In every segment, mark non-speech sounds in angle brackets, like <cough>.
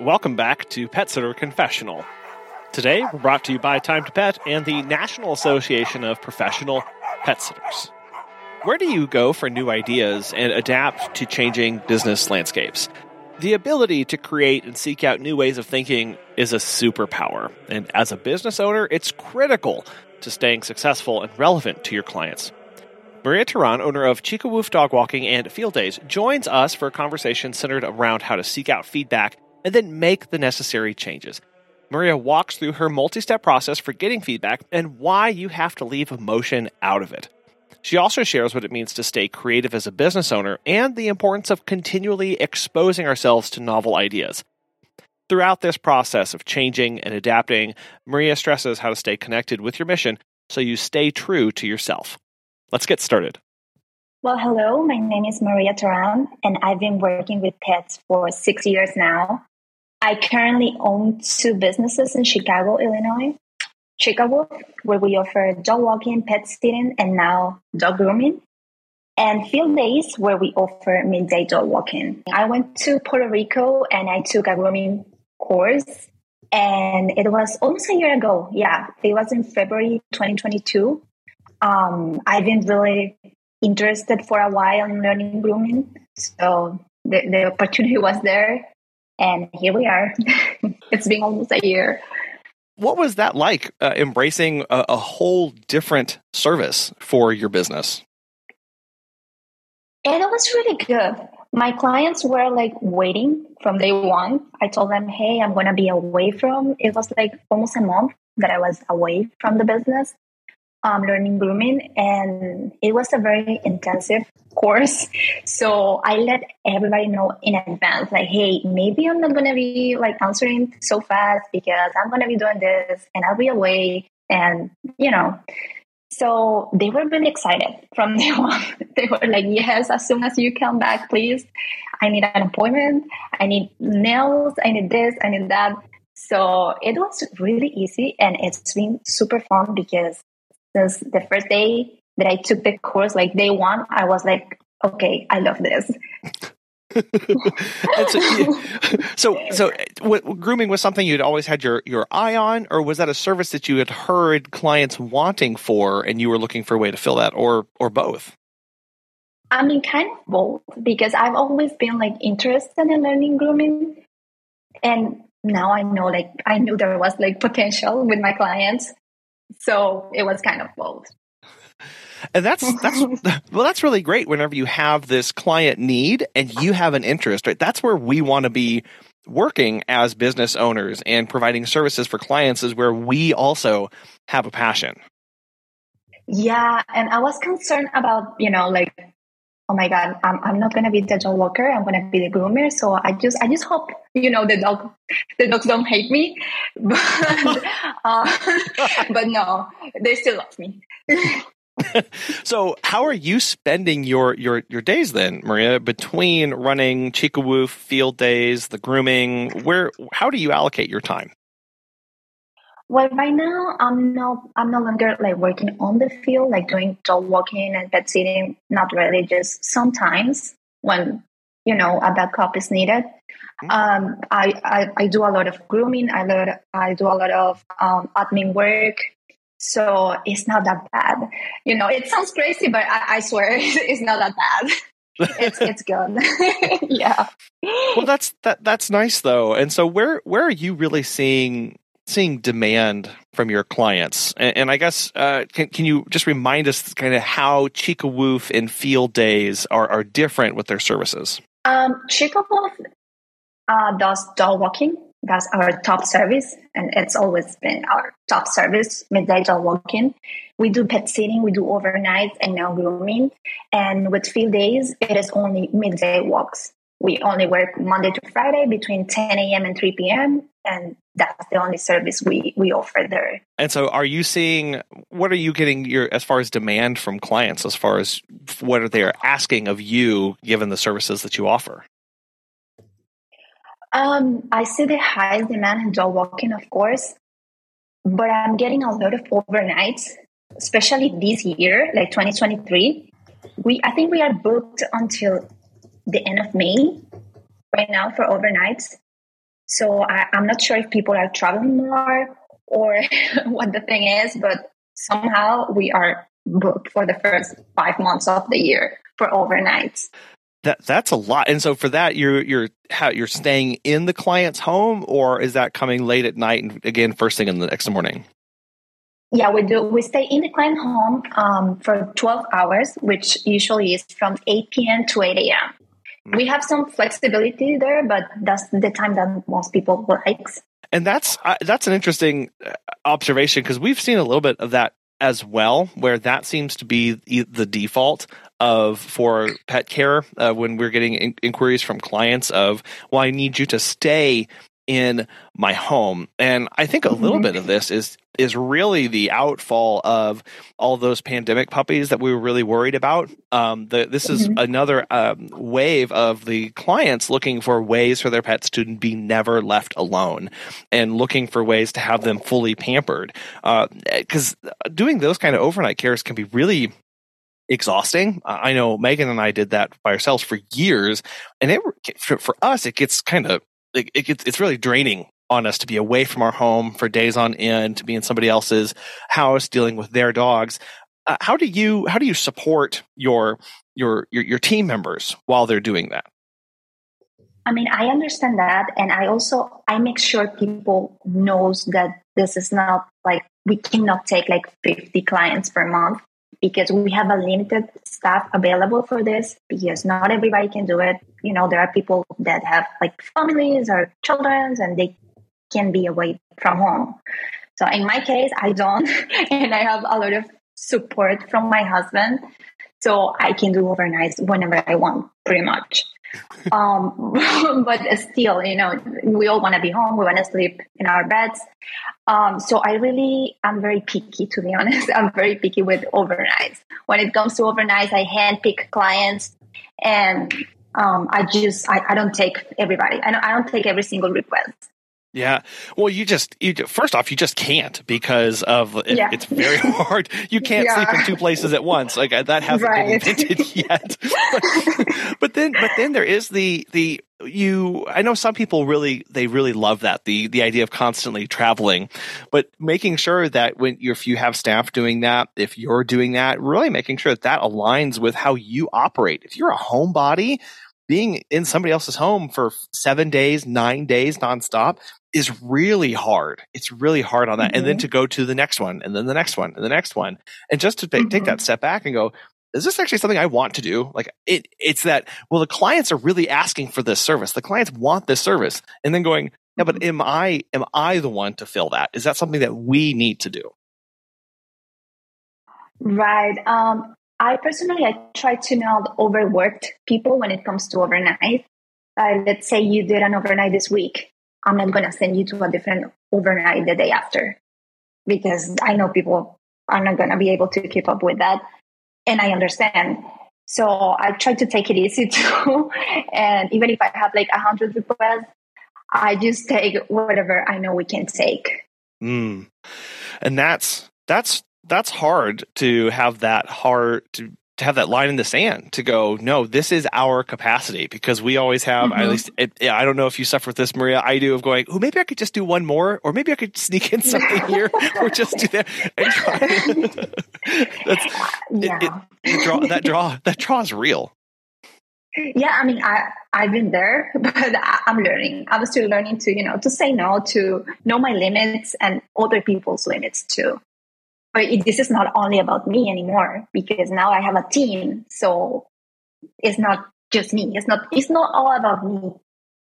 Welcome back to Pet Sitter Confessional. Today, we're brought to you by Time to Pet and the National Association of Professional Pet Sitters. Where do you go for new ideas and adapt to changing business landscapes? The ability to create and seek out new ways of thinking is a superpower, and as a business owner, it's critical to staying successful and relevant to your clients. Maria Teran, owner of Chicawoof Dog Walking and Field Days, joins us for a conversation centered around how to seek out feedback and then make the necessary changes. Maria walks through her multi step process for getting feedback and why you have to leave emotion out of it. She also shares what it means to stay creative as a business owner and the importance of continually exposing ourselves to novel ideas. Throughout this process of changing and adapting, Maria stresses how to stay connected with your mission so you stay true to yourself. Let's get started. Well, hello, my name is Maria Teran, and I've been working with pets for six years now. I currently own two businesses in Chicago, Illinois. Chicawoof, where we offer dog walking, pet sitting, and now dog grooming. And field days, where we offer midday dog walking. I went to Puerto Rico and I took a grooming course. And it was almost a year ago. Yeah, it was in February 2022. Um, I've been really interested for a while in learning grooming. So the, the opportunity <laughs> was there and here we are. <laughs> it's been almost a year. What was that like, uh, embracing a, a whole different service for your business? And it was really good. My clients were like waiting from day one. I told them, hey, I'm going to be away from, it was like almost a month that I was away from the business um, learning grooming, and it was a very intensive course. So I let everybody know in advance, like, hey, maybe I'm not gonna be like answering so fast because I'm gonna be doing this, and I'll be away, and you know. So they were really excited from <laughs> day one. they were like, yes, as soon as you come back, please. I need an appointment. I need nails. I need this. I need that. So it was really easy and it's been super fun because since the first day that I took the course, like day one, I was like, okay, I love this. <laughs> so, so, what, grooming was something you'd always had your, your eye on, or was that a service that you had heard clients wanting for, and you were looking for a way to fill that, or or both? I mean, kind of both, because I've always been like interested in learning grooming, and now I know, like, I knew there was like potential with my clients, so it was kind of both. <laughs> And that's that's <laughs> well that's really great whenever you have this client need and you have an interest, right? That's where we want to be working as business owners and providing services for clients is where we also have a passion. Yeah, and I was concerned about, you know, like oh my god i'm, I'm not going to be the dog walker i'm going to be the groomer. So i just i just hope you know the dog the dogs don't hate me. <laughs> But, <laughs> uh, <laughs> but no they still love me. So how are you spending your your your days then maria? Between running Chicawoof field days the grooming where how do you allocate your time well, right now I'm no I'm no longer like working on the field, like doing dog walking and pet sitting. Not really, just sometimes when you know a backup is needed. Mm-hmm. Um, I, I, I do a lot of grooming. I lot I do a lot of um, admin work. So it's not that bad. You know, it sounds crazy, but I, I swear <laughs> it's not that bad. <laughs> it's it's good. <laughs> yeah. Well, that's that that's nice though. And so where where are you really seeing seeing demand from your clients? And, and I guess uh, can can you just remind us kind of how Chicawoof and Field Days are are different with their services? Um, Chicawoof uh, does dog walking. That's our top service, and it's always been our top service. Midday dog walking. We do pet sitting, we do overnight, and now grooming. And with field days, it is only midday walks. We only work Monday to Friday between 10 a.m. and 3 p.m. And that's the only service we, we offer there. And so are you seeing, what are you getting your, as far as demand from clients, as far as what are they asking of you given the services that you offer? Um, I see the highest demand in dog walking, of course, but I'm getting a lot of overnights, especially this year, like 2023. We, I think we are booked until the end of May right now for overnights. So I, I'm not sure if people are traveling more or <laughs> what the thing is, but somehow we are booked for the first five months of the year for overnights. That that's a lot. And so for that, you're you're how you're staying in the client's home, or is that coming late at night and again first thing in the next morning? Yeah, we do. We stay in the client home um, for 12 hours, which usually is from 8 p.m. to 8 a.m. We have some flexibility there, but that's the time that most people likes. And that's uh, that's an interesting uh, observation because we've seen a little bit of that as well, where that seems to be the default of for pet care uh, when we're getting in- inquiries from clients of, well, I need you to stay in my home. And I think a little mm-hmm. bit of this is is really the outfall of all those pandemic puppies that we were really worried about. Um, the, this is mm-hmm. another um, wave of the clients looking for ways for their pets to be never left alone and looking for ways to have them fully pampered. Because uh, doing those kind of overnight cares can be really exhausting. I know Megan and I did that by ourselves for years, and it for us it gets kind of it, it gets, it's really draining on us to be away from our home for days on end, to be in somebody else's house dealing with their dogs. Uh, how do you how do you support your, your your your team members while they're doing that? I mean, I understand that, and I also I make sure people knows that this is not like we cannot take like fifty clients per month because we have a limited staff available for this because not everybody can do it. You know, there are people that have like families or children and they can be away from home. So in my case, I don't, <laughs> and I have a lot of support from my husband. So I can do overnights whenever I want, pretty much. Um, <laughs> but still, you know, we all want to be home. We want to sleep in our beds. Um, so I really, I'm very picky, to be <laughs> honest. I'm very picky with overnights. When it comes to overnights, I handpick clients and um, I just, I, I, don't take everybody. I don't, I don't take every single request. Yeah. Well, you just you first off you just can't because of it, yeah. it's very <laughs> hard. You can't yeah. sleep in two places at once. Like uh, that hasn't right. been invented <laughs> yet. but, but then but then there is the the you I know some people really they really love that the the idea of constantly traveling, but making sure that when if you have staff doing that, if you're doing that, really making sure that that aligns with how you operate. If you're a homebody, being in somebody else's home for seven days, nine days nonstop is really hard. It's really hard on that. Mm-hmm. And then mm-hmm. to go to the next one and then the next one and the next one. And just to take, mm-hmm. take that step back and go, is this actually something I want to do? Like it, it's that, well, the clients are really asking for this service. The clients want this service and then going, yeah, but mm-hmm. am I, am I the one to fill that? Is that something that we need to do? Right. Um, I personally, I try to not overwork people when it comes to overnight. Uh, let's say you did an overnight this week. I'm not going to send you to a different overnight the day after because I know people are not going to be able to keep up with that. And I understand. So I try to take it easy <laughs> too. and even if I have like a hundred requests, I just take whatever I know we can take. Mm. And that's, that's that's hard to have that hard to to have that line in the sand to go no this is our capacity because we always have mm-hmm. at least it, i don't know if you suffer with this maria. I do of going oh maybe i could just do one more or maybe i could sneak in <laughs> something here or just do that. And try. <laughs> That's yeah. It, it, draw, that draw <laughs> that draw is real. Yeah i mean i i've been there but i'm learning. I'm still learning to you know to say no to know my limits and other people's limits too but it, this is not only about me anymore because now I have a team. So it's not just me. It's not, it's not all about me.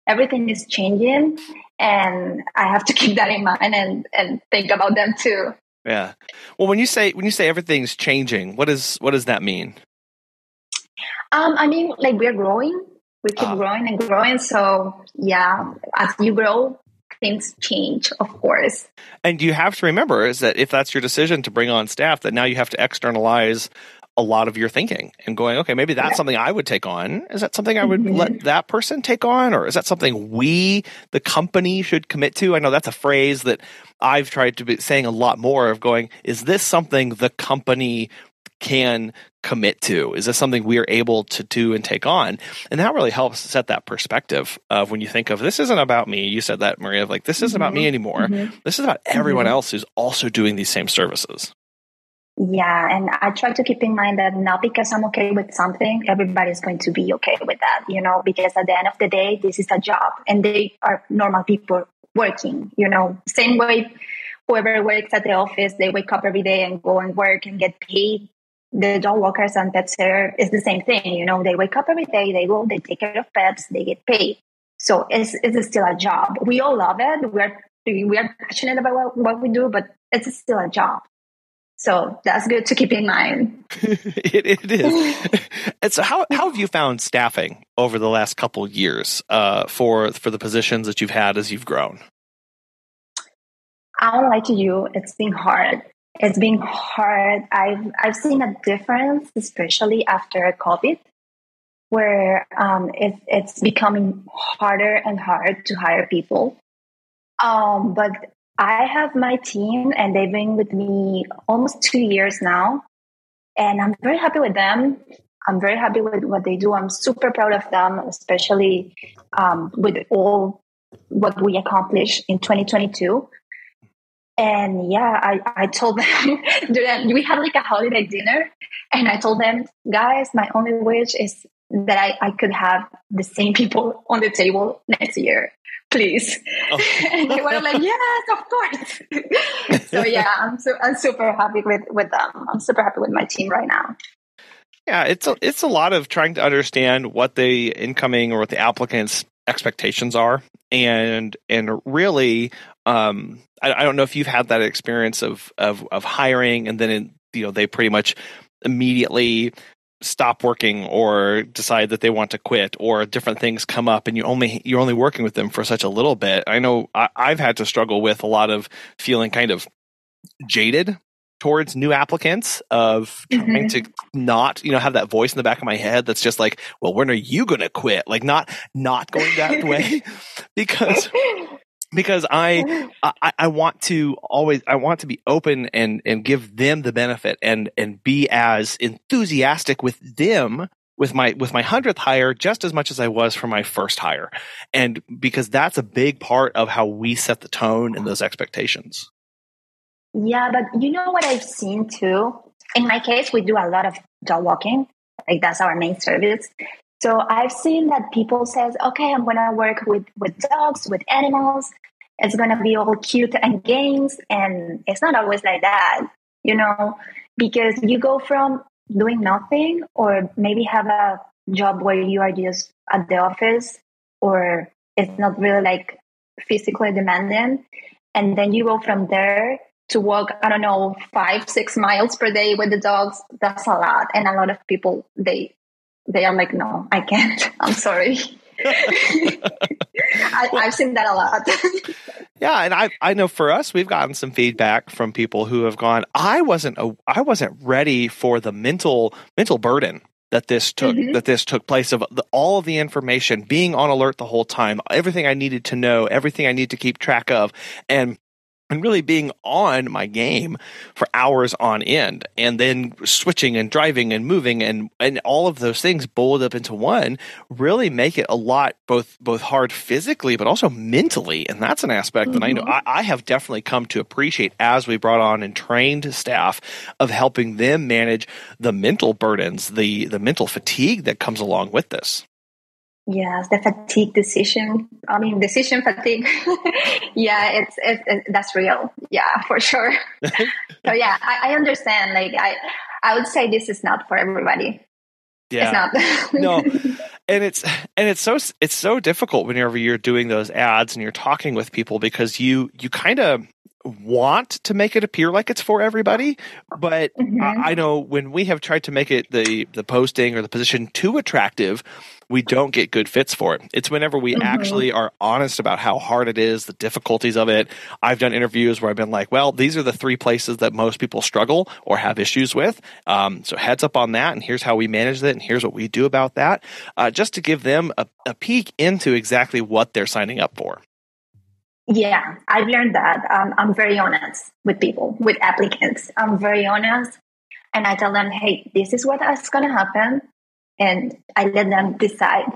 Everything is changing and I have to <laughs> keep that in mind and, and think about them too. Yeah. Well, when you say, when you say everything's changing, what is, what does that mean? Um, I mean, like we're growing, we keep uh, growing and growing. So yeah, as you grow, things change, of course. And you have to remember is that if that's your decision to bring on staff, that now you have to externalize a lot of your thinking and going, okay, maybe that's yeah. something I would take on. Is that something I would mm-hmm. let that person take on? Or is that something we, the company, should commit to? I know that's a phrase that I've tried to be saying a lot more of going, is this something the company can commit to? Is this something we are able to do and take on? And that really helps set that perspective of when you think of this isn't about me. You said that, Maria, like this isn't mm-hmm. about me mm-hmm. anymore. Mm-hmm. This is about everyone mm-hmm. else who's also doing these same services. Yeah, and I try to keep in mind that not because I'm okay with something, everybody's going to be okay with that, you know, because at the end of the day, this is a job and they are normal people working, you know, same way whoever works at the office, they wake up every day and go and work and get paid. The dog walkers and pet sitter is the same thing, you know, they wake up every day, they go, they take care of pets, they get paid. So it's, it's still a job. We all love it. We're, we are passionate about what, what we do, but it's still a job. So that's good to keep in mind. <laughs> it, it is. <laughs> and so, how, how have you found staffing over the last couple years uh, for for the positions that you've had as you've grown? I don't lie to you. It's been hard. It's been hard. I've I've seen a difference, especially after COVID, where um, it, it's becoming harder and harder to hire people. Um, but I have my team and they've been with me almost two years now. And I'm very happy with them. I'm very happy with what they do. I'm super proud of them, especially um, with all what we accomplished in 2022. And yeah, I, I told them, <laughs> we had like a holiday dinner, and I told them, guys, my only wish is that I, I could have the same people on the table next year please. Oh. <laughs> and they were like, yes, of course. <laughs> so yeah, I'm so I'm super happy with with them. I'm super happy with my team right now. Yeah, it's a, it's a lot of trying to understand what the incoming or what the applicants' expectations are, and and really, um, I, I don't know if you've had that experience of of of hiring, and then in, you know they pretty much immediately stop working or decide that they want to quit or different things come up and you only you're only working with them for such a little bit i know I, i've had to struggle with a lot of feeling kind of jaded towards new applicants of trying mm-hmm. to not you know have that voice in the back of my head that's just like well when are you going to quit like not not going that way <laughs> because because <laughs> I, I I want to always I want to be open and and give them the benefit and and be as enthusiastic with them with my with my hundredth hire just as much as I was for my first hire, and because that's a big part of how we set the tone and those expectations. Yeah, but you know what I've seen too. In my case, we do a lot of dog walking. Like that's our main service. So I've seen that people says, okay, I'm to work with, with dogs, with animals. It's to be all cute and games. And it's not always like that, you know, because you go from doing nothing or maybe have a job where you are just at the office or it's not really like physically demanding. And then you go from there to walk, I don't know, five, six miles per day with the dogs. That's a lot. And a lot of people, they, they are like, no, I can't. <laughs> I'm sorry. <laughs> I, have seen that a lot. <laughs> yeah, and I I know for us, we've gotten some feedback from people who have gone. I wasn't a, I wasn't ready for the mental mental burden that this took mm-hmm. that this took place of the, all of the information being on alert the whole time everything i needed to know everything i need to keep track of and and really being on my game for hours on end and then switching and driving and moving and and all of those things boiled up into one really make it a lot both both hard physically but also mentally and that's an aspect mm-hmm. that I know mm-hmm. I, I have definitely come to appreciate as we brought on and trained staff of helping them manage the mental burdens the the mental fatigue that comes along with this Yes, the fatigue decision. I mean, decision fatigue. <laughs> yeah, it's, it's it, that's real. Yeah, for sure. <laughs> so yeah, I, I, understand. Like I, I would say this is not for everybody. Yeah, it's not. <laughs> no, and it's and it's so it's so difficult whenever you're doing those ads and you're talking with people because you you kind of want to make it appear like it's for everybody, but mm-hmm. I, I know when we have tried to make it the the posting or the position too attractive we don't get good fits for it. It's whenever we mm-hmm. actually are honest about how hard it is, the difficulties of it. I've done interviews where I've been like, well, these are the three places that most people struggle or have issues with. Um, so heads up on that, and here's how we manage it, and here's what we do about that, uh, just to give them a, a peek into exactly what they're signing up for. Yeah, I've learned that. Um, I'm very honest with people, with applicants. I'm very honest. and I tell them, hey, this is what is going to happen. And I let them decide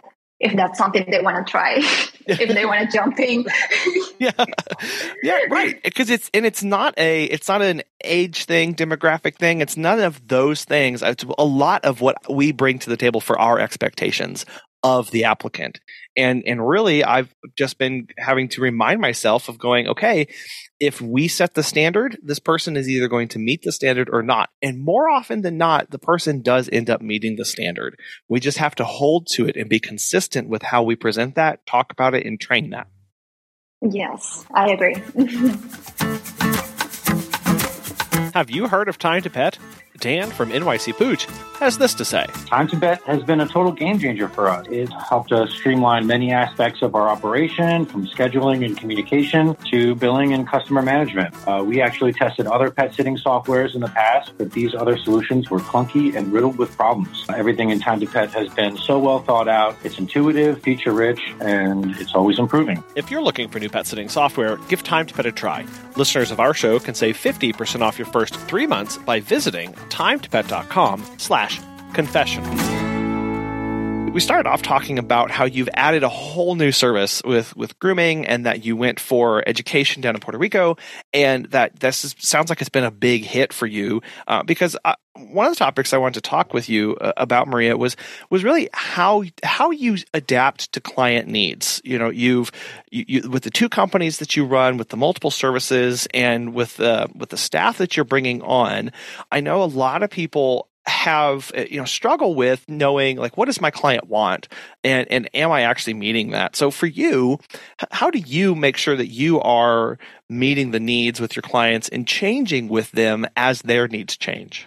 if that's something they want to try, <laughs> if they want to jump in. <laughs> yeah, yeah, right. Because it's and it's not a it's not an age thing, demographic thing. It's none of those things. It's a lot of what we bring to the table for our expectations of the applicant. And and really I've just been having to remind myself of going, okay, if we set the standard, this person is either going to meet the standard or not. And more often than not, the person does end up meeting the standard. We just have to hold to it and be consistent with how we present that, talk about it and train that. Yes, I agree. <laughs> have you heard of Time to Pet? Dan from NYC Pooch has this to say. Time to Pet has been a total game changer for us. It helped us streamline many aspects of our operation, from scheduling and communication to billing and customer management. Uh, we actually tested other pet sitting softwares in the past, but these other solutions were clunky and riddled with problems. Everything in Time to Pet has been so well thought out. It's intuitive, feature rich, and it's always improving. If you're looking for new pet sitting software, give Time to Pet a try. Listeners of our show can save 50% off your first three months by visiting timetopet.com slash confessional. We started off talking about how you've added a whole new service with, with grooming and that you went for education down in Puerto Rico and that this is, sounds like it's been a big hit for you uh, because uh, one of the topics I wanted to talk with you uh, about, Maria, was was really how how you adapt to client needs. You know, you've you, you, with the two companies that you run, with the multiple services, and with the with the staff that you're bringing on. I know a lot of people have uh, you know struggle with knowing like what does my client want and and am i actually meeting that so for you how do you make sure that you are meeting the needs with your clients and changing with them as their needs change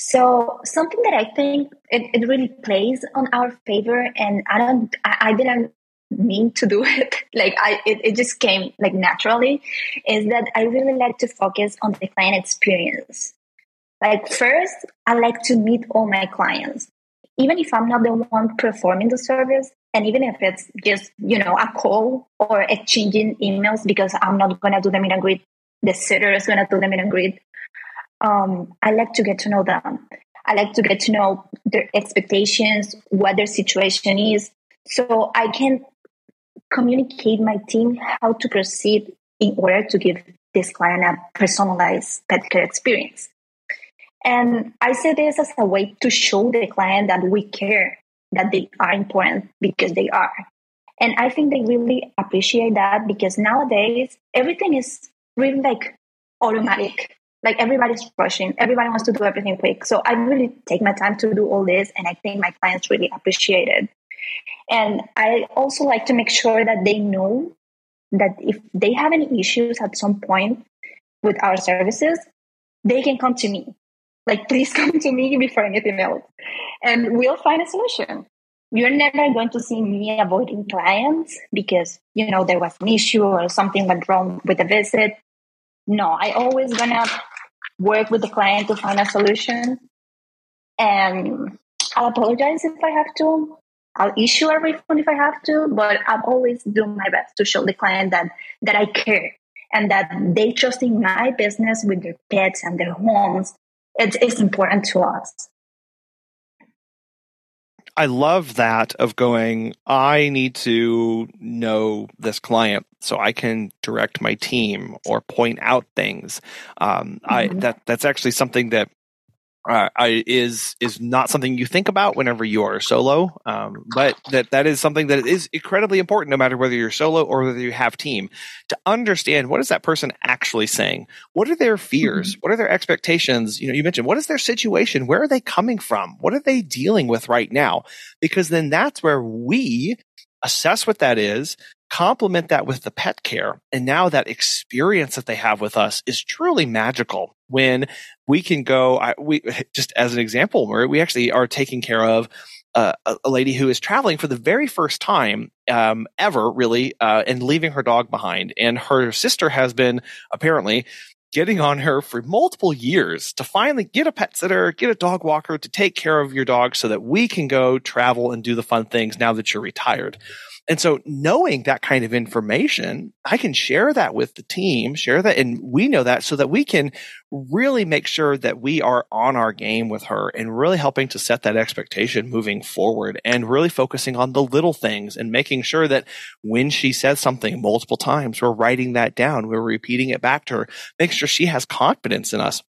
so something that I think it, it really plays on our favor, and I don't, I, I didn't mean to do <laughs> it. like I, it, it just came like naturally. Is that I really like to focus on the client experience. Like first, I like to meet all my clients, even if I'm not the one performing the service, and even if it's just you know a call or exchanging emails because I'm not gonna do the meet and greet. The sitter is gonna do the meet and greet um, I like to get to know them. I like to get to know their expectations, what their situation is, so I can communicate my team how to proceed in order to give this client a personalized pet care experience. And I say this as a way to show the client that we care, that they are important because they are. And I think they really appreciate that because nowadays everything is really like automatic. Like everybody's rushing. Everybody wants to do everything quick. So i really take my time to do all this and i think my clients really appreciate it. And i also like to make sure that they know that if they have any issues at some point with our services they can come to me like please <laughs> come to me before anything else and we'll find a solution you're never going to see me avoiding clients because you know there was an issue or something went wrong with the visit no, I always gonna work with the client to find a solution. And I'll apologize if I have to. I'll issue a refund if I have to, but I'll always do my best to show the client that that I care and that they trust in my business with their pets and their homes. It's, it's important to us. I love that of going, I need to know this client so I can direct my team or point out things. Um, mm-hmm. I that that's actually something that uh, is is not something you think about whenever you are solo, um, but that that is something that is incredibly important, no matter whether you're solo or whether you have team, to understand what is that person actually saying. What are their fears? Mm-hmm. What are their expectations? You know, you mentioned what is their situation? Where are they coming from? What are they dealing with right now? Because then that's where we assess what that is, complement that with the pet care. And now that experience that they have with us is truly magical when we can go, I, we, <laughs> just as an example, where we actually are taking care of uh, a, lady who is traveling for the very first time um, ever, really, uh, and leaving her dog behind. And her sister has been apparently getting on her for multiple years to finally get a pet sitter, get a dog walker to take care of your dog so that we can go travel and do the fun things now that you're retired. And so knowing that kind of information, I can share that with the team, share that, and we know that so that we can really make sure that we are on our game with her and really helping to set that expectation moving forward and really focusing on the little things and making sure that when she says something multiple times, we're writing that down. We're repeating it back to her, make sure she has confidence in us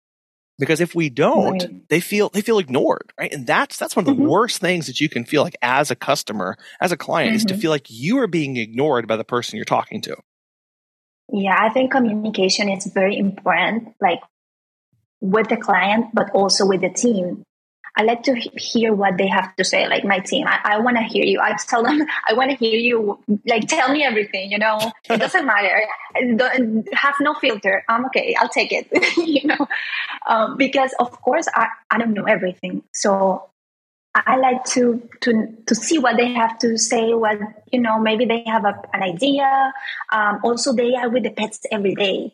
because if we don't right. they feel they feel ignored right and that's that's one of the mm-hmm. worst things that you can feel like as a customer as a client mm-hmm. is to mm-hmm. feel like you are being ignored by the person you're talking to yeah i think communication is very important like with the client but also with the team I like to hear what they have to say, like my team. I, I want to hear you. I tell them, <laughs> I want to hear you. Like, tell me everything, you know? It doesn't <laughs> matter. Don't, have no filter. I'm okay. I'll take it, <laughs> you know? Um, because, of course, I, I don't know everything. So I like to, to, to see what they have to say, what, you know, maybe they have a, an idea. Um, also, they are with the pets every day.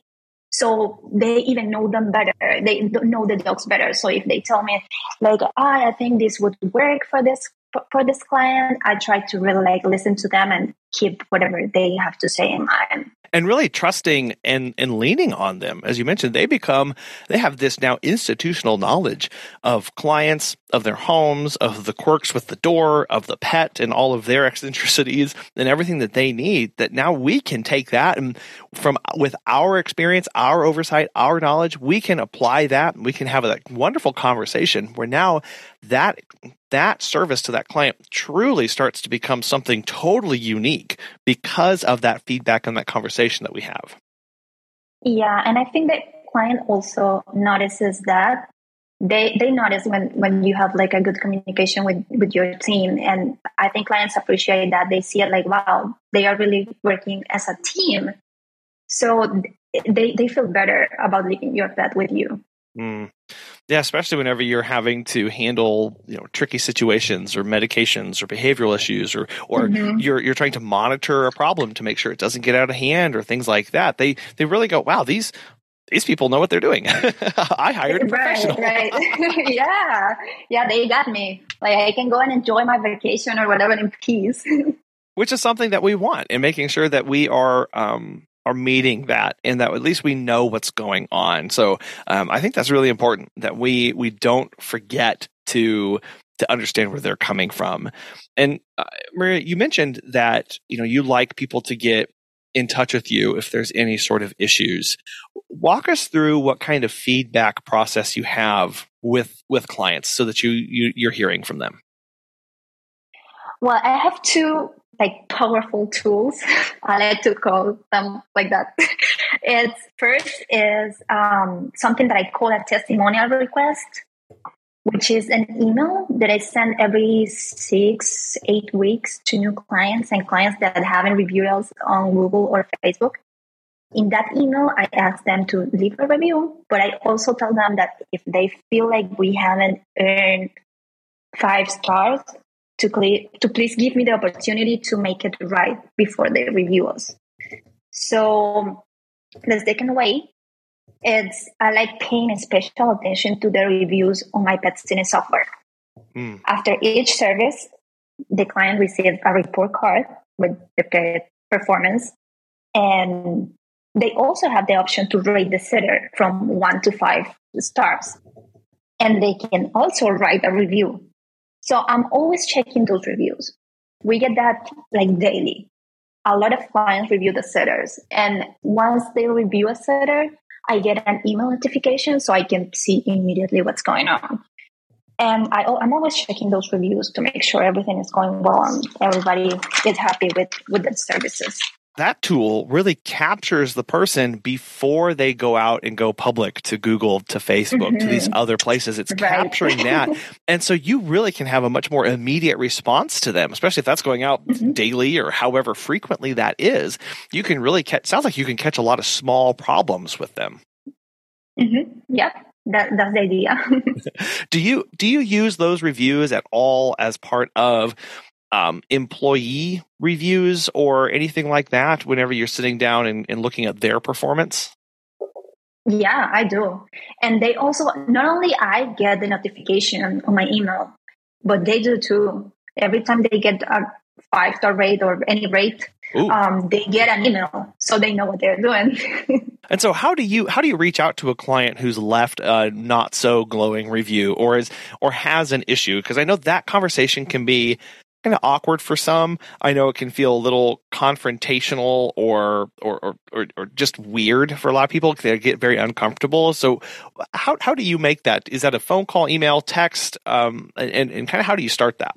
So they even know them better. They know the dogs better. So if they tell me like, oh, I think this would work for this for this client, I try to really like listen to them and keep whatever they have to say in mind and really trusting and, and leaning on them. As you mentioned, they become, they have this now institutional knowledge of clients, of their homes, of the quirks with the door, of the pet and all of their <laughs> eccentricities and everything that they need that now we can take that and from with our experience, our oversight, our knowledge, we can apply that. We can have a wonderful conversation where now that that service to that client truly starts to become something totally unique because of that feedback and that conversation that we have. Yeah, and I think that client also notices that they they notice when when you have like a good communication with with your team and i think clients appreciate that they see it like wow they are really working as a team so they they feel better about leaving your pet with you mm. Yeah, especially whenever you're having to handle you know tricky situations or medications or behavioral issues or or mm-hmm. you're you're trying to monitor a problem to make sure it doesn't get out of hand or things like that. They they really go, wow, these these people know what they're doing. <laughs> I hired a professional. Right, right. <laughs> <laughs> yeah. Yeah, they got me. Like I can go and enjoy my vacation or whatever in peace. Which is something that we want and making sure that we are um, are meeting that and that at least we know what's going on. So um, I think that's really important that we we don't forget to to understand where they're coming from. And uh, Maria, you mentioned that you know you like people to get in touch with you if there's any sort of issues. Walk us through what kind of feedback process you have with with clients so that you, you you're hearing from them. Well, I have two like powerful tools. <laughs> I like to call them like that. <laughs> it's first is um, something that I call a testimonial request, which is an email that I send every six, eight weeks to new clients and clients that haven't reviewed us on Google or Facebook. In that email, I ask them to leave a review, but I also tell them that if they feel like we haven't earned five stars, to, to please give me the opportunity to make it right before they review us. So the second way is I like paying special attention to the reviews on my pet sitting software. Mm. After each service, the client receives a report card with the pet performance, and they also have the option to rate the sitter from one to five stars. And they can also write a review so I'm always checking those reviews. We get that like daily. A lot of clients review the sitters. And once they review a setter, I get an email notification so I can see immediately what's going on. And I, I'm always checking those reviews to make sure everything is going well and everybody is happy with, with the services that tool really captures the person before they go out and go public to Google, to Facebook, mm-hmm. to these mm-hmm. other places. It's right. capturing that. <laughs> and so you really can have a much more immediate response to them, especially if that's going out mm-hmm. daily or however frequently that is. You can really catch, sounds like you can catch a lot of small problems with them. Mm-hmm. Yep. That, that's the idea. <laughs> <laughs> do you do you use those reviews at all as part of um, employee reviews or anything like that whenever you're sitting down and, and looking at their performance? Yeah, I do. And they also, not only I get the notification on my email, but they do too. Every time they get a, five star rate or any rate, um, they get an email so they know what they're doing. <laughs> and so, how do you how do you reach out to a client who's left a not so glowing review or is or has an issue? Because I know that conversation can be kind of awkward for some. I know it can feel a little confrontational or or or, or, just weird for a lot of people. They get very uncomfortable. So, how how do you make that? Is that a phone call, email, text, um, and and kind of how do you start that?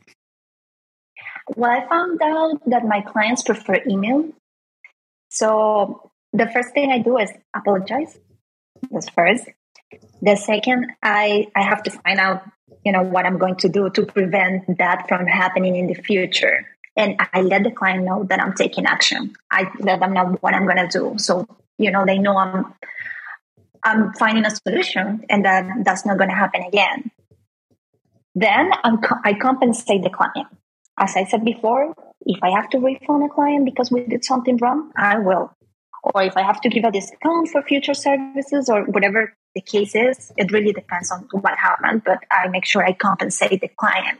Well, I found out that my clients prefer email. So the first thing I do is apologize. That's first. The second, I, I have to find out, you know, what I'm going to do to prevent that from happening in the future. And I let the client know that I'm taking action. I let them know what I'm going to do. So, you know, they know I'm, I'm finding a solution and that that's not going to happen again. Then I'm, I compensate the client. As I said before, if I have to refund a client because we did something wrong, I will. Or if I have to give a discount for future services or whatever the case is, it really depends on what happened, but I make sure I compensate the client.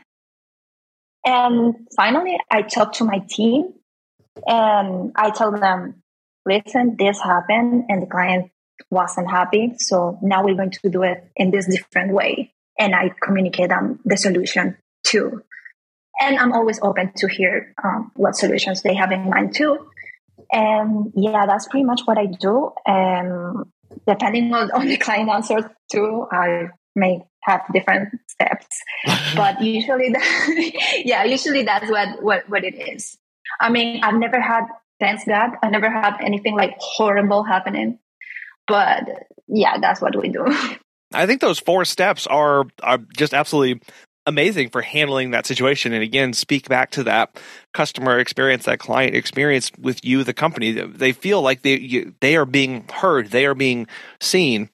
And finally, I talk to my team and I tell them, listen, this happened and the client wasn't happy. So now we're going to do it in this different way. And I communicate them the solution too and I'm always open to hear um, what solutions they have in mind too. And yeah, that's pretty much what I do. And depending on, on the client answer too, I may have different steps, <laughs> but usually, that, <laughs> yeah, usually that's what, what, what it is. I mean, I've never had, thanks God, I never had anything like horrible happening, but yeah, that's what we do. <laughs> I think those four steps are are just absolutely amazing for handling that situation. And again, speak back to that customer experience, that client experience with you, the company. They feel like they you, they are being heard, they are being seen.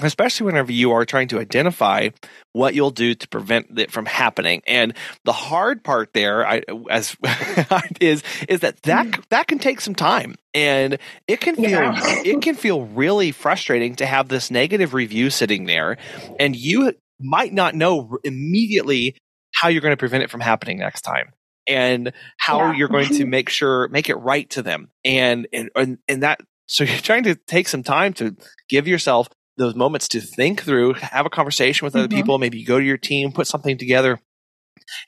Especially whenever you are trying to identify what you'll do to prevent it from happening, and the hard part there, I, as <laughs> is is that that mm. that can take some time, and it can feel yeah. it can feel really frustrating to have this negative review sitting there, and you might not know immediately how you're going to prevent it from happening next time and how yeah. you're going to <laughs> make sure make it right to them and and and that so <laughs> you're trying to take some time to give yourself those moments to think through have a conversation with other mm-hmm. people maybe go to your team put something together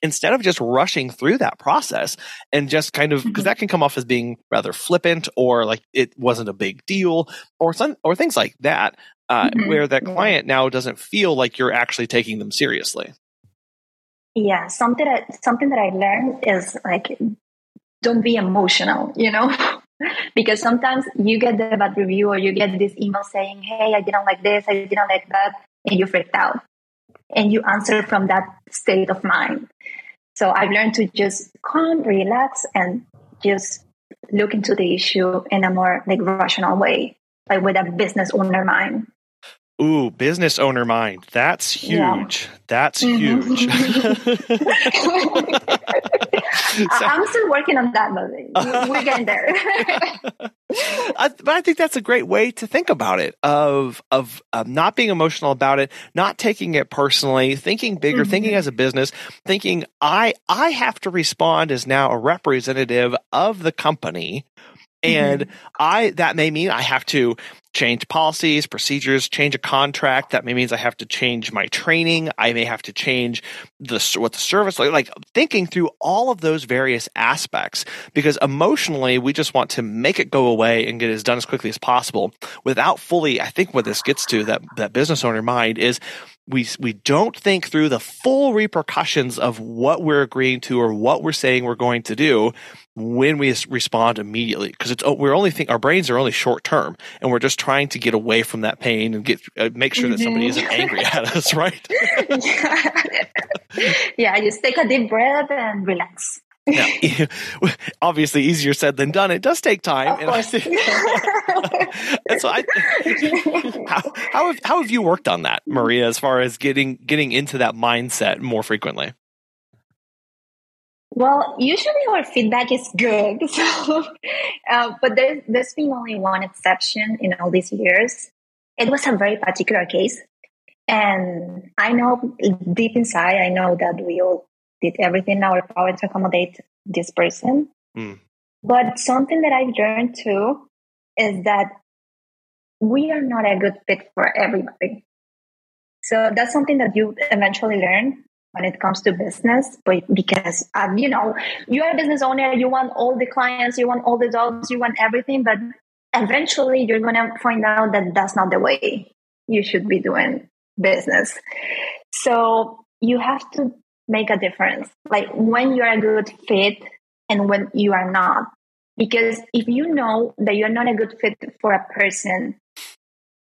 instead of just rushing through that process and just kind of because mm-hmm. that can come off as being rather flippant or like it wasn't a big deal or some or things like that uh, mm-hmm. where that client now doesn't feel like you're actually taking them seriously. Yeah, something that something that I learned is like don't be emotional, you know, <laughs> because sometimes you get the bad review or you get this email saying, "Hey, I didn't like this, I didn't like that," and you freaked out, and you answer from that state of mind. So I've learned to just calm, relax, and just look into the issue in a more like rational way, like with a business owner mind. Ooh, business owner mind. That's huge. Yeah. That's mm-hmm. huge. <laughs> <laughs> so, I'm still working on that, but we're getting there. <laughs> I, but I think that's a great way to think about it of, of, of not being emotional about it, not taking it personally, thinking bigger, mm-hmm. thinking as a business, thinking I, I have to respond as now a representative of the company and mm-hmm. I, that may mean I have to change policies, procedures, change a contract. That means I have to change my training. I may have to change the, what the service, like, like thinking through all of those various aspects because emotionally we just want to make it go away and get it as done as quickly as possible without fully, I think what this gets to that, that business owner mind is we we don't think through the full repercussions of what we're agreeing to or what we're saying we're going to do when we respond immediately because it's we're only think our brains are only short term and we're just trying to get away from that pain and get uh, make sure that somebody isn't mm-hmm. angry at us <laughs> right <laughs> yeah. <laughs> yeah just take a deep breath and relax now, <laughs> obviously easier said than done. It does take time. And, I, and so I, <laughs> how, how, have, how have you worked on that, Maria, as far as getting, getting into that mindset more frequently? Well, usually our feedback is good. <laughs> So, uh, but there's, there's been only one exception in all these years. It was a very particular case. And I know deep inside, I know that we all did everything in our power to accommodate this person. Mm. But something that I've learned too is that we are not a good fit for everybody. So that's something that you eventually learn when it comes to business, but because um, you know you are a business owner, you want all the clients, you want all the dogs, you want everything, but eventually you're gonna find out that that's not the way you should be doing business. So you have to make a difference, like when you're a good fit and when you are not. Because if you know that you're not a good fit for a person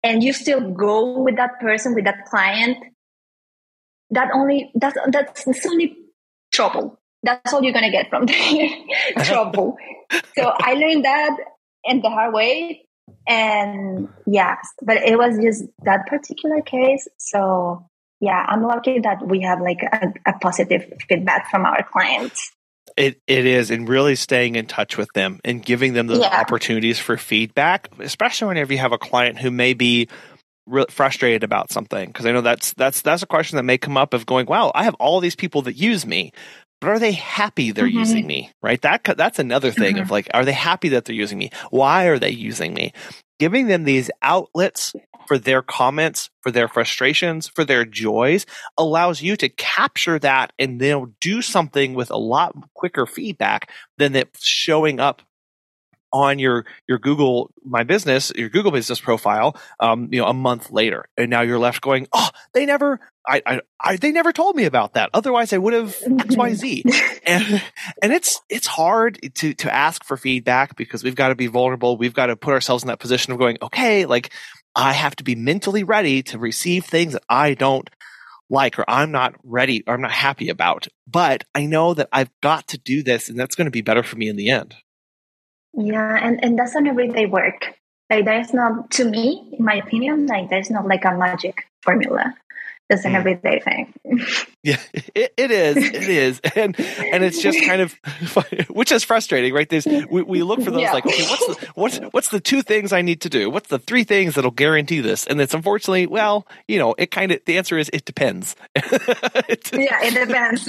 and you still go with that person, with that client, that only that's that's only trouble. That's all you're gonna get from <laughs> trouble. so I learned that in the hard way. And yes, but it was just that particular case. So yeah, I'm lucky that we have like a, a positive feedback from our clients. It it is, and really staying in touch with them and giving them those yeah. opportunities for feedback, especially whenever you have a client who may be re- frustrated about something. Because I know that's that's that's a question that may come up of going, "Wow, I have all these people that use me, but are they happy they're mm-hmm. using me?" Right? That that's another thing mm-hmm. of like, are they happy that they're using me? Why are they using me? Giving them these outlets for their comments, for their frustrations, for their joys allows you to capture that and then do something with a lot quicker feedback than it showing up on your your Google My Business, your Google Business profile, um, you know, a month later, and now you're left going, oh, they never, I, I, I they never told me about that. Otherwise, I would have X, Y, Z. <laughs> and and it's it's hard to to ask for feedback because we've got to be vulnerable. We've got to put ourselves in that position of going, okay, like I have to be mentally ready to receive things that I don't like or I'm not ready or I'm not happy about. But I know that I've got to do this and that's going to be better for me in the end. Yeah, and, and that's an everyday work. Like there's not to me, in my opinion, like there's not like a magic formula. It's an mm. everyday thing. <laughs> yeah, it, it is. It is, and and it's just kind of, <laughs> which is frustrating, right? There's we, we look for those yeah. like, okay, what's the what's what's the two things I need to do? What's the three things that'll guarantee this? And it's unfortunately, well, you know, it kind of the answer is it depends. <laughs> yeah, it depends.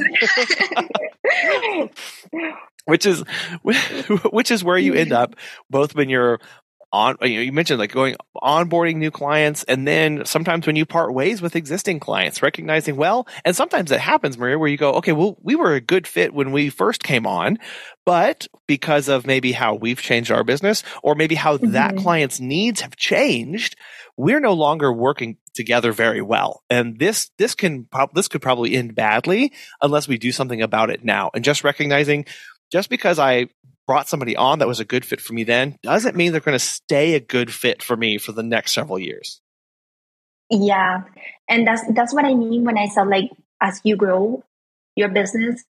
which is which is where you end up both when you're on you, know, you mentioned like going onboarding new clients and then sometimes when you part ways with existing clients recognizing well and sometimes it happens maria where you go okay well we were a good fit when we first came on but because of maybe how we've changed our business or maybe how mm-hmm. that client's needs have changed we're no longer working together very well and this this can this could probably end badly unless we do something about it now and just recognizing just because I brought somebody on that was a good fit for me then doesn't mean they're going to stay a good fit for me for the next several years. Yeah. And that's that's what I mean when I said like as you grow your business,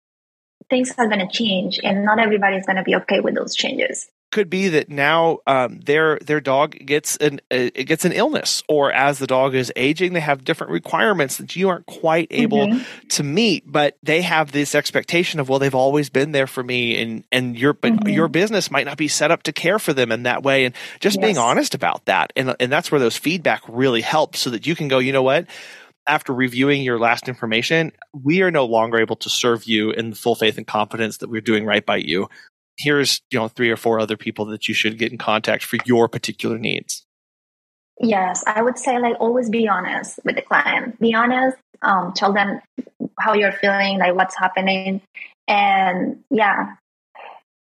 things are going to change and not everybody's going to be okay with those changes could be that now um, their their dog gets an uh, it gets an illness, or as the dog is aging, they have different requirements that you aren't quite able mm-hmm. to meet. But they have this expectation of well, they've always been there for me, and and your but mm-hmm. your business might not be set up to care for them in that way. And just yes. being honest about that, and and that's where those feedback really helps, so that you can go, you know what after reviewing your last information, we are no longer able to serve you in the full faith and confidence that we're doing right by you here's you know three or four other people that you should get in contact for your particular needs. Yes i would say like always be honest with the client. Be honest um, tell them how you're feeling like what's happening. And yeah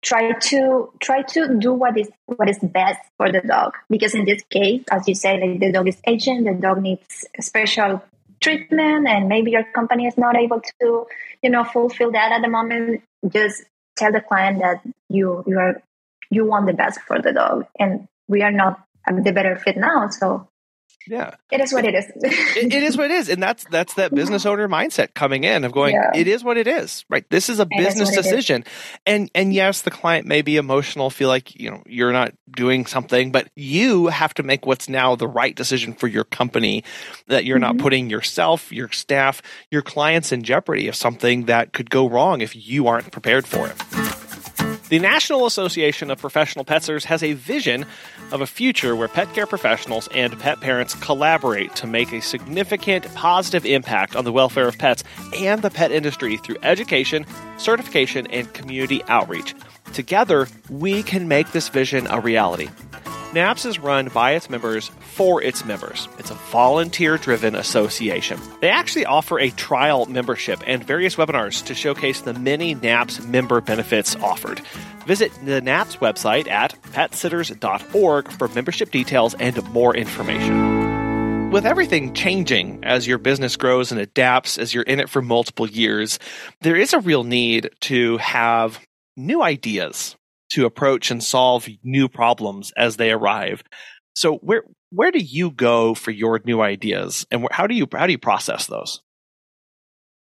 try to try to do what is what is best for the dog. Because in this case as you say like the dog is aging the dog needs special treatment and maybe your company is not able to you know fulfill that at the moment. Just tell the client that you you are you want the best for the dog and we are not the better fit now so yeah. it is what it is. It, it is what it is and that's that's that business owner mindset coming in of going yeah. it is what it is right? This is a it business is. decision. And and yes the client may be emotional feel like you know you're not doing something but you have to make what's now the right decision for your company that you're mm-hmm. not putting yourself your staff your clients in jeopardy of something that could go wrong if you aren't prepared for it The National Association of Professional Pet Sitters has a vision of a future where pet care professionals and pet parents collaborate to make a significant positive impact on the welfare of pets and the pet industry through education, certification, and community outreach. Together, we can make this vision a reality. NAPPS is run by its members for its members. It's a volunteer driven association. They actually offer a trial membership and various webinars to showcase the many NAPPS member benefits offered. Visit the NAPPS website at petsitters.org for membership details and more information. With everything changing as your business grows and adapts, as you're in it for multiple years, there is a real need to have new ideas to approach and solve new problems as they arrive. So where where do you go for your new ideas, and how do you how do you process those?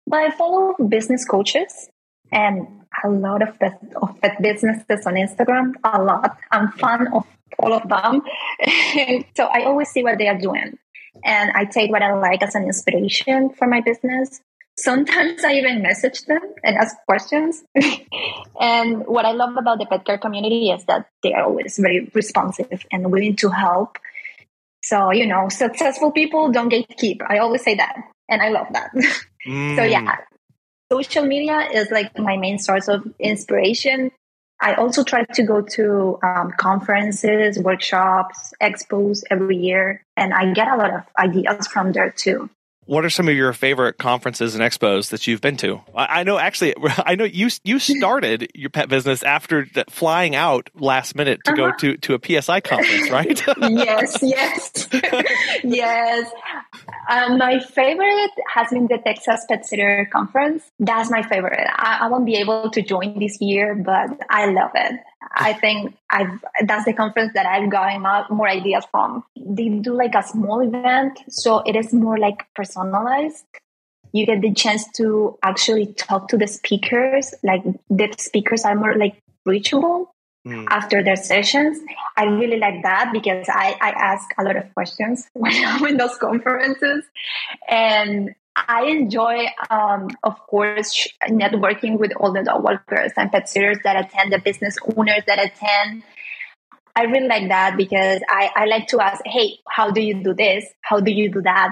Well, I follow business coaches and a lot of, of businesses on Instagram. A lot. I'm fan of all of them. <laughs> so I always see what they are doing, and I take what I like as an inspiration for my business. Sometimes I even message them and ask questions. <laughs> and what I love about the pet care community is that they are always very responsive and willing to help. So, you know, successful people don't gatekeep. I always say that. And I love that. <laughs> Mm. so, yeah, social media is like my main source of inspiration. I also try to go to um, conferences, workshops, expos every year, and I get a lot of ideas from there too what are some of your favorite conferences and expos that you've been to? I, I know actually, <laughs> I know you you started your pet business after flying out last minute to uh-huh. go to to a PSI conference, right? <laughs> <laughs> yes, yes, yes. Um, my favorite has been the Texas Pet Sitter Conference. That's my favorite. I, I won't be able to join this year, but I love it. I think I've that's the conference that I've gotten more ideas from. They do like a small event, so it is more like personalized. You get the chance to actually talk to the speakers. Like the speakers are more like reachable mm. after their sessions. I really like that because I, I ask a lot of questions <laughs> when I'm in those conferences. And I enjoy, um, of course, networking with all the dog walkers and pet sitters that attend, the business owners that attend. I really like that because I, I like to ask, hey, how do you do this? How do you do that?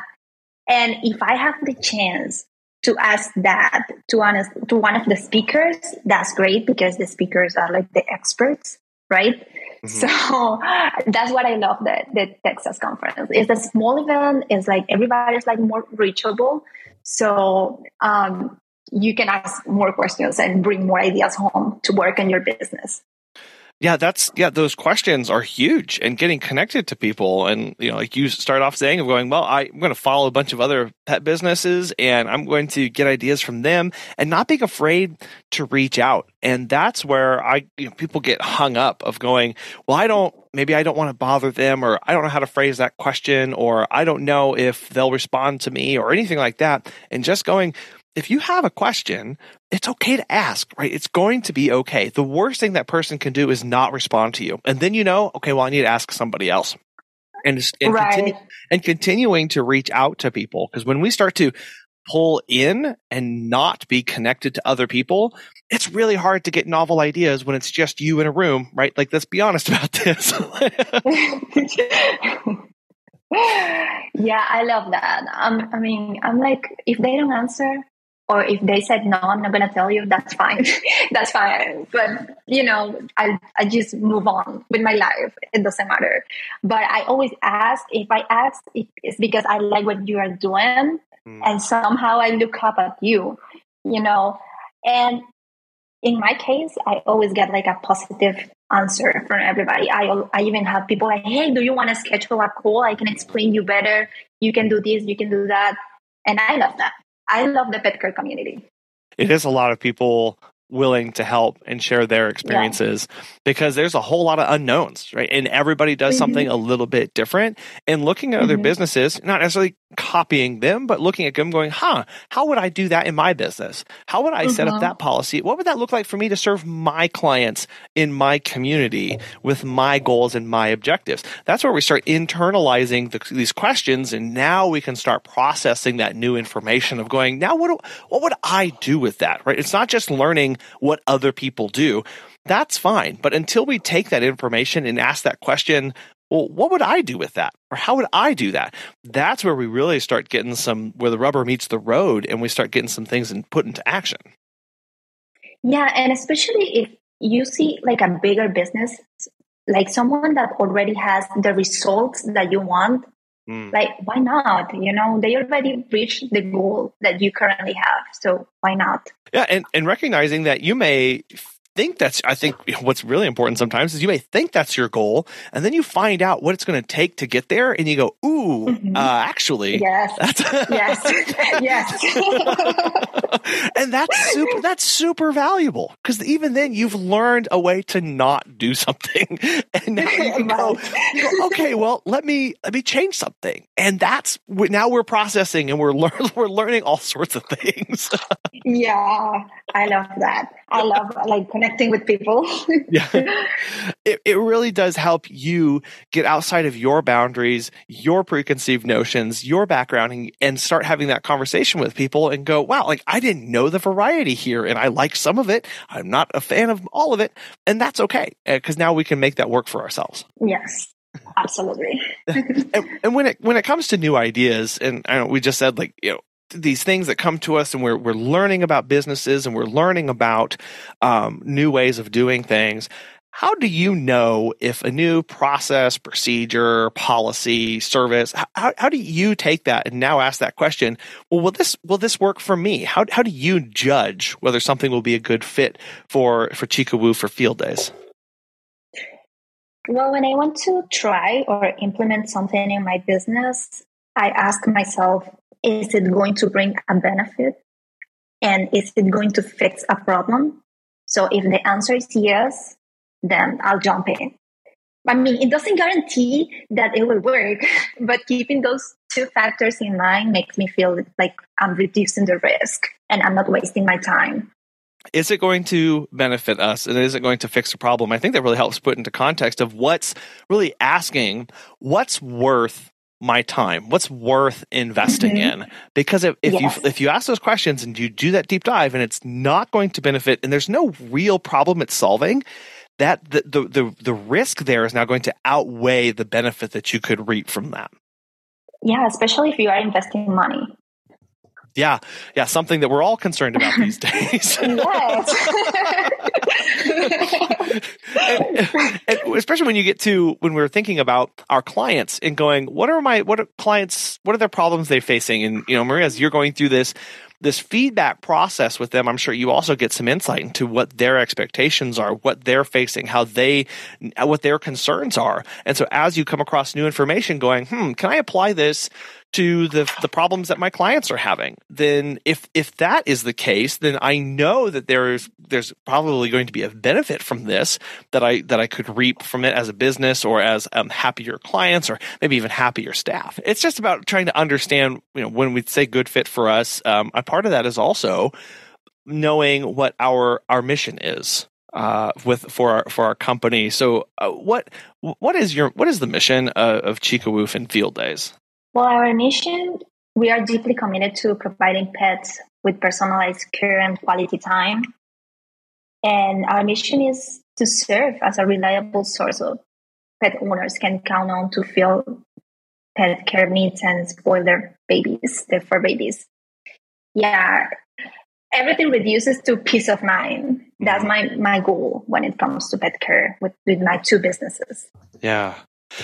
And if I have the chance to ask that to honest to one of the speakers, that's great because the speakers are like the experts, right? Mm-hmm. So <laughs> that's what I love the, the Texas conference. It's a small event. It's like everybody's like more reachable. So um, you can ask more questions and bring more ideas home to work in your business yeah that's yeah those questions are huge and getting connected to people and you know like you start off saying of going well I, i'm going to follow a bunch of other pet businesses and i'm going to get ideas from them and not being afraid to reach out and that's where i you know, people get hung up of going well i don't maybe i don't want to bother them or i don't know how to phrase that question or i don't know if they'll respond to me or anything like that and just going if you have a question, it's okay to ask, right? It's going to be okay. The worst thing that person can do is not respond to you. And then you know, okay, well, I need to ask somebody else. And, and, right. continue, and continuing to reach out to people. Because when we start to pull in and not be connected to other people, it's really hard to get novel ideas when it's just you in a room, right? Like, let's be honest about this. <laughs> yeah, I love that. Um, I mean, I'm like, if they don't answer, or if they said no i'm not going to tell you that's fine <laughs> that's fine but you know I, I just move on with my life it doesn't matter but i always ask if i ask it's because i like what you are doing mm. and somehow i look up at you you know and in my case i always get like a positive answer from everybody i, I even have people like hey do you want to schedule a call i can explain you better you can do this you can do that and i love that I love the pet care community. It is a lot of people willing to help and share their experiences yeah. because there's a whole lot of unknowns, right? And everybody does mm-hmm. something a little bit different. And looking at mm-hmm. other businesses, not necessarily copying them, but looking at them going, huh, how would I do that in my business? How would I mm-hmm. set up mm-hmm. that policy? What would that look like for me to serve my clients in my community with my goals and my objectives? That's where we start internalizing the, these questions. And now we can start processing that new information of going, now what, what would I do with that, right? It's not just learning what other people do. that's fine. But until we take that information and ask that question, well, what would I do with that? Or how would I do that? That's where we really start getting some, where the rubber meets the road and we start getting some things and put into action. Yeah. And especially if you see like a bigger business, like someone that already has the results that you want, mm. like why not? You know, they already reached the goal that you currently have. So why not? Yeah. And, and recognizing that you may think that's i think what's really important sometimes is you may think that's your goal and then you find out what it's going to take to get there and you go ooh mm-hmm. uh, actually yes. that's <laughs> yes. Yes. <laughs> And that's super that's super valuable because even then you've learned a way to not do something <laughs> and now you go, you go okay well let me let me change something. And that's now we're processing and we're learning we're learning all sorts of things. Yeah i love that. I love like connecting with people. <laughs> yeah. It, it really does help you get outside of your boundaries, your preconceived notions, your background, and, and start having that conversation with people and go, wow, like I didn't know the variety here and I like some of it. I'm not a fan of all of it. And that's okay uh, because now we can make that work for ourselves. Yes absolutely <laughs> and, and, when it when it comes to new ideas and I know we just said like you know these things that come to us and we're, we're learning about businesses and we're learning about um, new ways of doing things. How do you know if a new process procedure policy service how, how do you take that and now ask that question well will this will this work for me? How, how do you judge whether something will be a good fit for for Chicawoof for field days? Well when i want to try or implement something in my business i ask myself is it going to bring a benefit? And is it going to fix a problem? So if the answer is yes, then I'll jump in. I mean, it doesn't guarantee that it will work, <laughs> but keeping those two factors in mind makes me feel like I'm reducing the risk and I'm not wasting my time. Is it going to benefit us and is it going to fix a problem? I think that really helps put into context of what's really asking what's worth my time? What's worth investing mm-hmm. in? Because if, if yes. you if you ask those questions and you do that deep dive and it's not going to benefit and there's no real problem it's solving, that the, the the the risk there is now going to outweigh the benefit that you could reap from that. Yeah, especially if you are investing money. Yeah, yeah, something that we're all concerned about <laughs> these days. yes. <laughs> <laughs> <laughs> and, and especially when you get to when we're thinking about our clients and going, what are my what are clients? What are their problems they're facing? And you know, Maria, as you're going through this this feedback process with them, I'm sure you also get some insight into what their expectations are, what they're facing, how they, what their concerns are. And so as you come across new information going, hmm, can I apply this to the the problems that my clients are having, then if if that is the case, then I know that there's there's probably going to be a benefit from this that I that I could reap from it as a business or as um, happier clients or maybe even happier staff. It's just about trying to understand. You know, when we say good fit for us, um, a part of that is also knowing what our our mission is uh, with for our for our company. So, uh, what what is your what is the mission uh, of Chicawoof and Field Days? Well, our mission, we are deeply committed to providing pets with personalized care and quality time. And our mission is to serve as a reliable source of pet owners can count on to fill pet care needs and spoil their babies, their fur babies. Yeah, everything reduces to peace of mind. That's mm-hmm. my my goal when it comes to pet care with, with my two businesses. Yeah,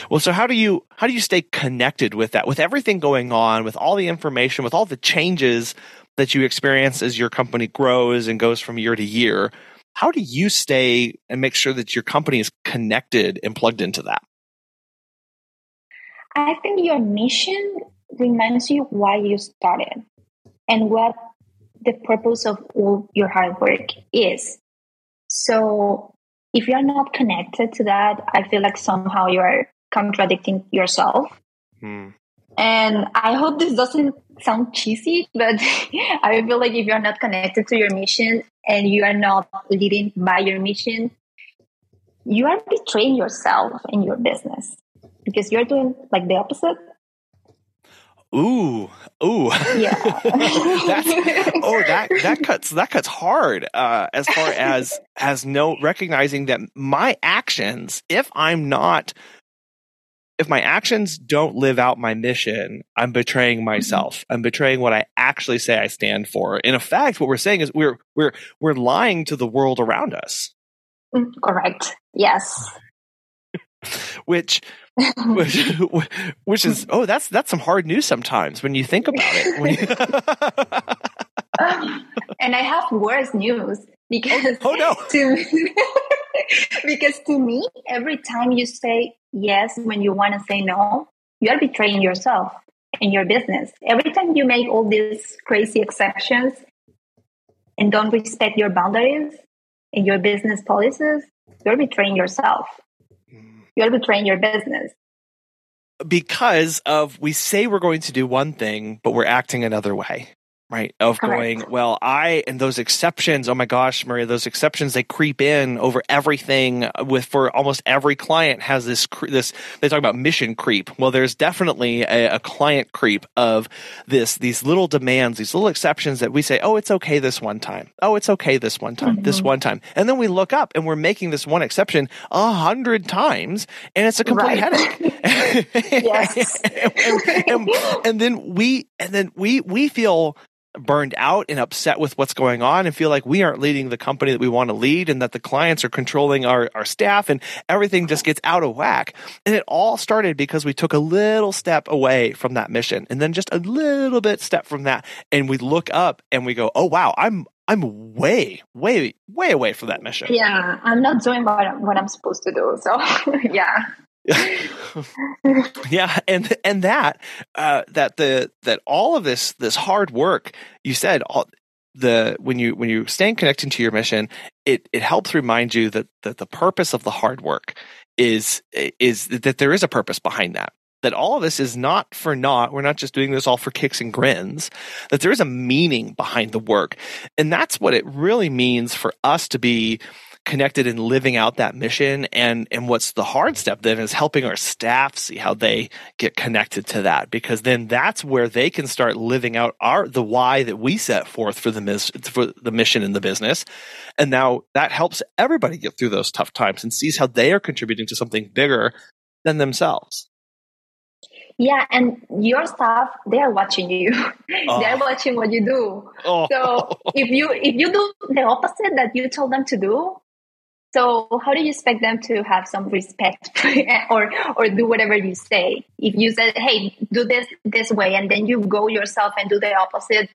well, so how do you how do you stay connected with that? With everything going on, with all the information, with all the changes that you experience as your company grows and goes from year to year, how do you stay and make sure that your company is connected and plugged into that? I think your mission reminds you why you started and what the purpose of all your hard work is. So if you're not connected to that, I feel like somehow you are contradicting yourself. Hmm. And I hope this doesn't sound cheesy, <laughs> but <laughs> I feel like if you're not connected to your mission and you are not leading by your mission, you are betraying yourself and your business because you're doing like the opposite. Ooh, ooh, Yeah. <laughs> Oh, that that cuts that cuts hard. Uh, as far as as no recognizing that my actions, if I'm not, if my actions don't live out my mission, I'm betraying mm-hmm. myself. I'm betraying what I actually say I stand for. In effect, what we're saying is we're we're we're lying to the world around us, mm, Correct. Yes. <laughs> which which, <laughs> which is oh that's that's some hard news sometimes when you think about it. You- <laughs> and I have worse news because oh, oh no. <laughs> to because to me, every time you say yes when you want to say no, you are betraying yourself and your business. Every time you make all these crazy exceptions and don't respect your boundaries and your business policies, you're betraying yourself. You're betraying your business. because of we say we're going to do one thing, but we're acting another way. Right. Of Correct. going, well, I, and those exceptions, oh my gosh, Maria, those exceptions, they creep in over everything with, for almost every client has this, this, they talk about mission creep. Well, there's definitely a, a client creep of this, these little demands, these little exceptions that we say, oh, it's okay this one time. Oh, it's okay this one time, this Mhm. one time. And then we look up and we're making this one exception a hundred times and it's a complete Right. headache. <laughs> <laughs> Yes. and, and- and then we and then we we feel burned out and upset with what's going on and feel like we aren't leading the company that we want to lead and that the clients are controlling our, our staff and everything just gets out of whack. And it all started because we took a little step away from that mission and then just a little bit step from that. And we look up and we go, Oh wow, I'm I'm way, way, way away from that mission. Yeah, I'm not doing what, what I'm supposed to do. So, <laughs> yeah. <laughs> yeah and and that uh that the that all of this this hard work you said all the when you when you staying connected to your mission it it helps remind you that that the purpose of the hard work is is that there is a purpose behind that. That all of this is not for naught we're not just doing this all for kicks and grins that there is a meaning behind the work. And that's what it really means for us to be connected and living out that mission and and what's the hard step then is helping our staff see how they get connected to that because then that's where they can start living out our the why that we set forth for the mis- for the mission in the business and now that helps everybody get through those tough times and sees how they are contributing to something bigger than themselves Yeah, and your staff, they are watching you. <laughs> Oh. They're watching what you do. oh So if you if you do the opposite that you told them to do, so how do you expect them to have some respect <laughs> or or do whatever you say? If you said, "Hey, do this this way," and then you go yourself and do the opposite,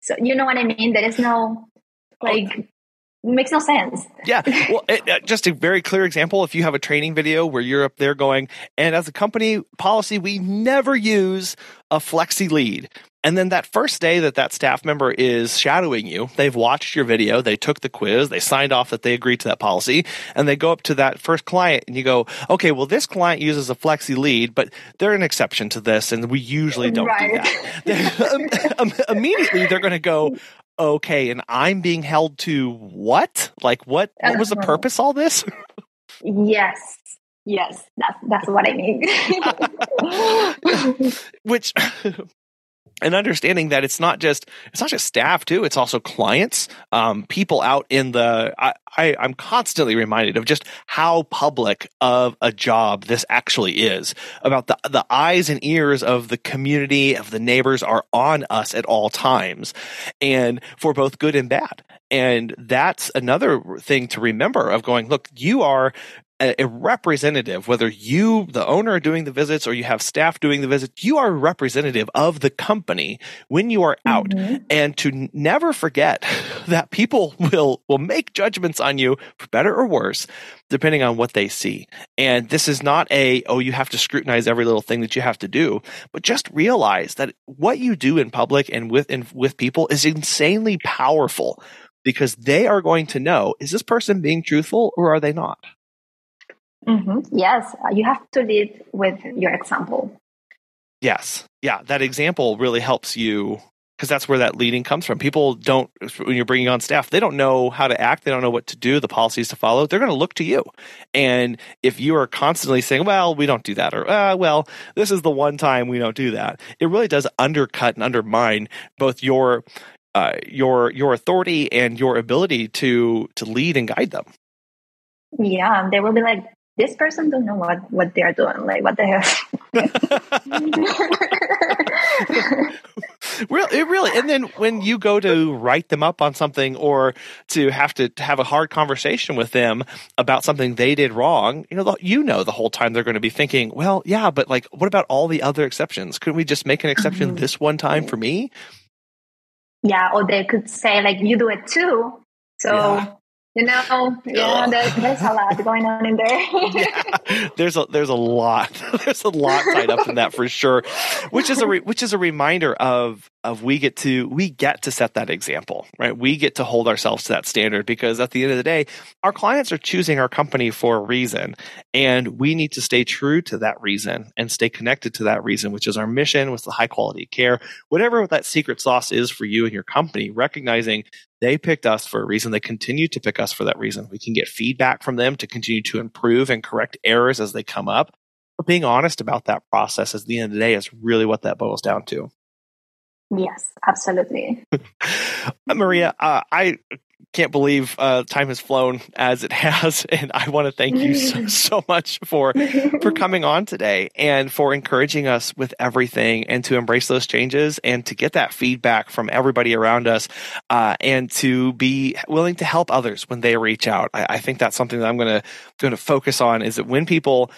so you know what I mean? There is no like makes no sense. Yeah. Well, it, uh, just a very clear example. If you have a training video where you're up there going, and as a company policy, we never use a flexi lead. And then that first day that that staff member is shadowing you, they've watched your video, they took the quiz, they signed off that they agreed to that policy, and they go up to that first client and you go, okay, well, this client uses a flexi lead, but they're an exception to this, and we usually don't do that. <laughs> Um, Immediately, they're going to go, okay, and I'm being held to what? Like what? What was the Uh-huh. purpose of all this? <laughs> Yes. Yes, that's that's what I mean. <laughs> Which. And understanding that it's not just it's not just staff too; it's also clients, um, people out in the. I, I I'm constantly reminded of just how public of a job this actually is. About the the eyes and ears of the community of the neighbors are on us at all times, and for both good and bad. And that's another thing to remember of going. Look, you are a representative, whether you, the owner, are doing the visits or you have staff doing the visits, you are a representative of the company when you are out. Mhm. And to never forget <laughs> that people will will make judgments on you for better or worse, depending on what they see. And this is not a oh you have to scrutinize every little thing that you have to do, but just realize that what you do in public and with in, with people is insanely powerful because they are going to know is this person being truthful or are they not? Mhm. Yes, uh, you have to lead with your example. Yes. Yeah. That example really helps you because that's where that leading comes from. People don't, when you're bringing on staff, they don't know how to act. They don't know what to do, the policies to follow. They're going to look to you. And if you are constantly saying, well, we don't do that, or, uh, well, this is the one time we don't do that, it really does undercut and undermine both your, uh, your, your authority and your ability to, to lead and guide them. Yeah. They will be like, this person don't know what, what they're doing. Like, what the hell? <laughs> really, really. And then when you go to write them up on something or to have to have a hard conversation with them about something they did wrong, you know, you know the whole time they're going to be thinking, well, yeah, but like, what about all the other exceptions? Couldn't we just make an exception mm-hmm. this one time for me? Yeah, or they could say like, you do it too. So yeah. You know, yeah, there's, there's a lot going on in there. <laughs> yeah, there's a there's a lot. <laughs> There's a lot tied up in that for sure, which is a re, which is a reminder of of we get to we get to set that example, right? We get to hold ourselves to that standard because at the end of the day, our clients are choosing our company for a reason, and we need to stay true to that reason and stay connected to that reason, which is our mission with the high quality care, whatever that secret sauce is for you and your company. Recognizing they picked us for a reason, they continue to pick us for that reason. We can get feedback from them to continue to improve and correct errors as they come up. But being honest about that process at the end of the day is really what that boils down to. Yes, absolutely. <laughs> Maria, uh, I can't believe uh, time has flown as it <laughs> has, and I want to thank you so, <laughs> so much for for coming on today and for encouraging us with everything and to embrace those changes and to get that feedback from everybody around us uh, and to be willing to help others when they reach out. I, I think that's something that I'm going to going to focus on is that when people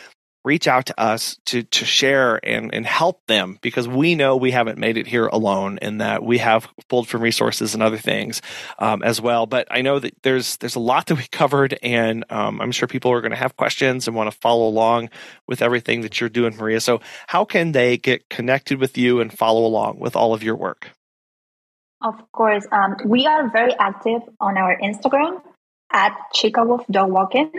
reach out to us to to share and and help them because we know we haven't made it here alone and that we have pulled from resources and other things um, as well. But I know that there's there's a lot that we covered, and um, I'm sure people are going to have questions and want to follow along with everything that you're doing, Maria. So how can they get connected with you and follow along with all of your work? Of course, um, we are very active on our Instagram at Chica Dog Walking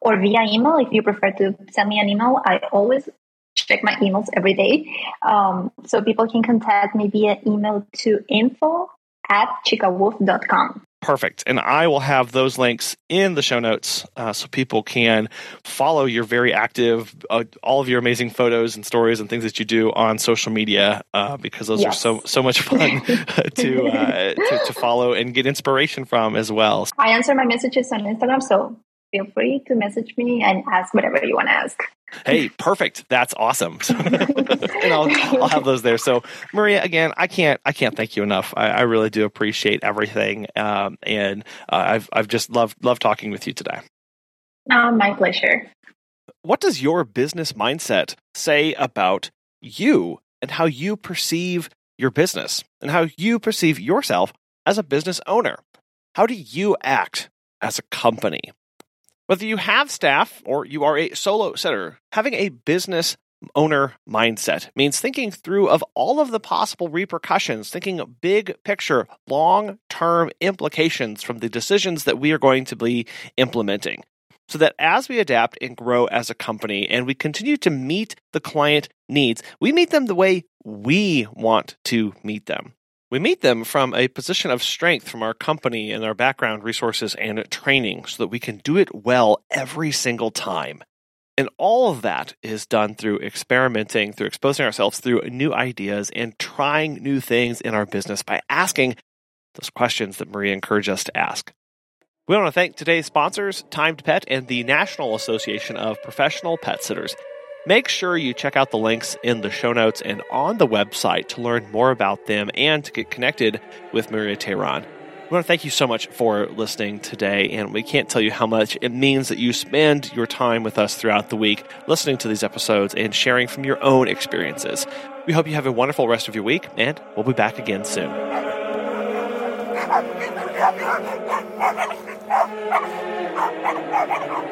or via email if you prefer to send me an email. I always check my emails every day. Um, so people can contact me via email to info at chicawoof.com. Perfect. And I will have those links in the show notes uh, so people can follow your very active, uh, all of your amazing photos and stories and things that you do on social media uh, because those yes. are so so much fun <laughs> <laughs> to, uh, to, to follow and get inspiration from as well. I answer my messages on Instagram, so feel free to message me and ask whatever you want to ask. Hey, perfect. That's awesome. <laughs> and I'll, I'll have those there. So, Maria, again, I can't I can't thank you enough. I, I really do appreciate everything, um, and uh, I've I've just loved loved talking with you today. Oh, my pleasure. What does your business mindset say about you and how you perceive your business and how you perceive yourself as a business owner? How do you act as a company? Whether you have staff or you are a solo setter, having a business owner mindset means thinking through of all of the possible repercussions, thinking big picture, long term implications from the decisions that we are going to be implementing. So that as we adapt and grow as a company and we continue to meet the client needs, we meet them the way we want to meet them. We meet them from a position of strength from our company and our background, resources, and training so that we can do it well every single time. And all of that is done through experimenting, through exposing ourselves through new ideas and trying new things in our business by asking those questions that Maria encouraged us to ask. We want to thank today's sponsors, Time to Pet and the National Association of Professional Pet Sitters. Make sure you check out the links in the show notes and on the website to learn more about them and to get connected with Maria Teran. We want to thank you so much for listening today, and we can't tell you how much it means that you spend your time with us throughout the week, listening to these episodes and sharing from your own experiences. We hope you have a wonderful rest of your week, and we'll be back again soon. <laughs>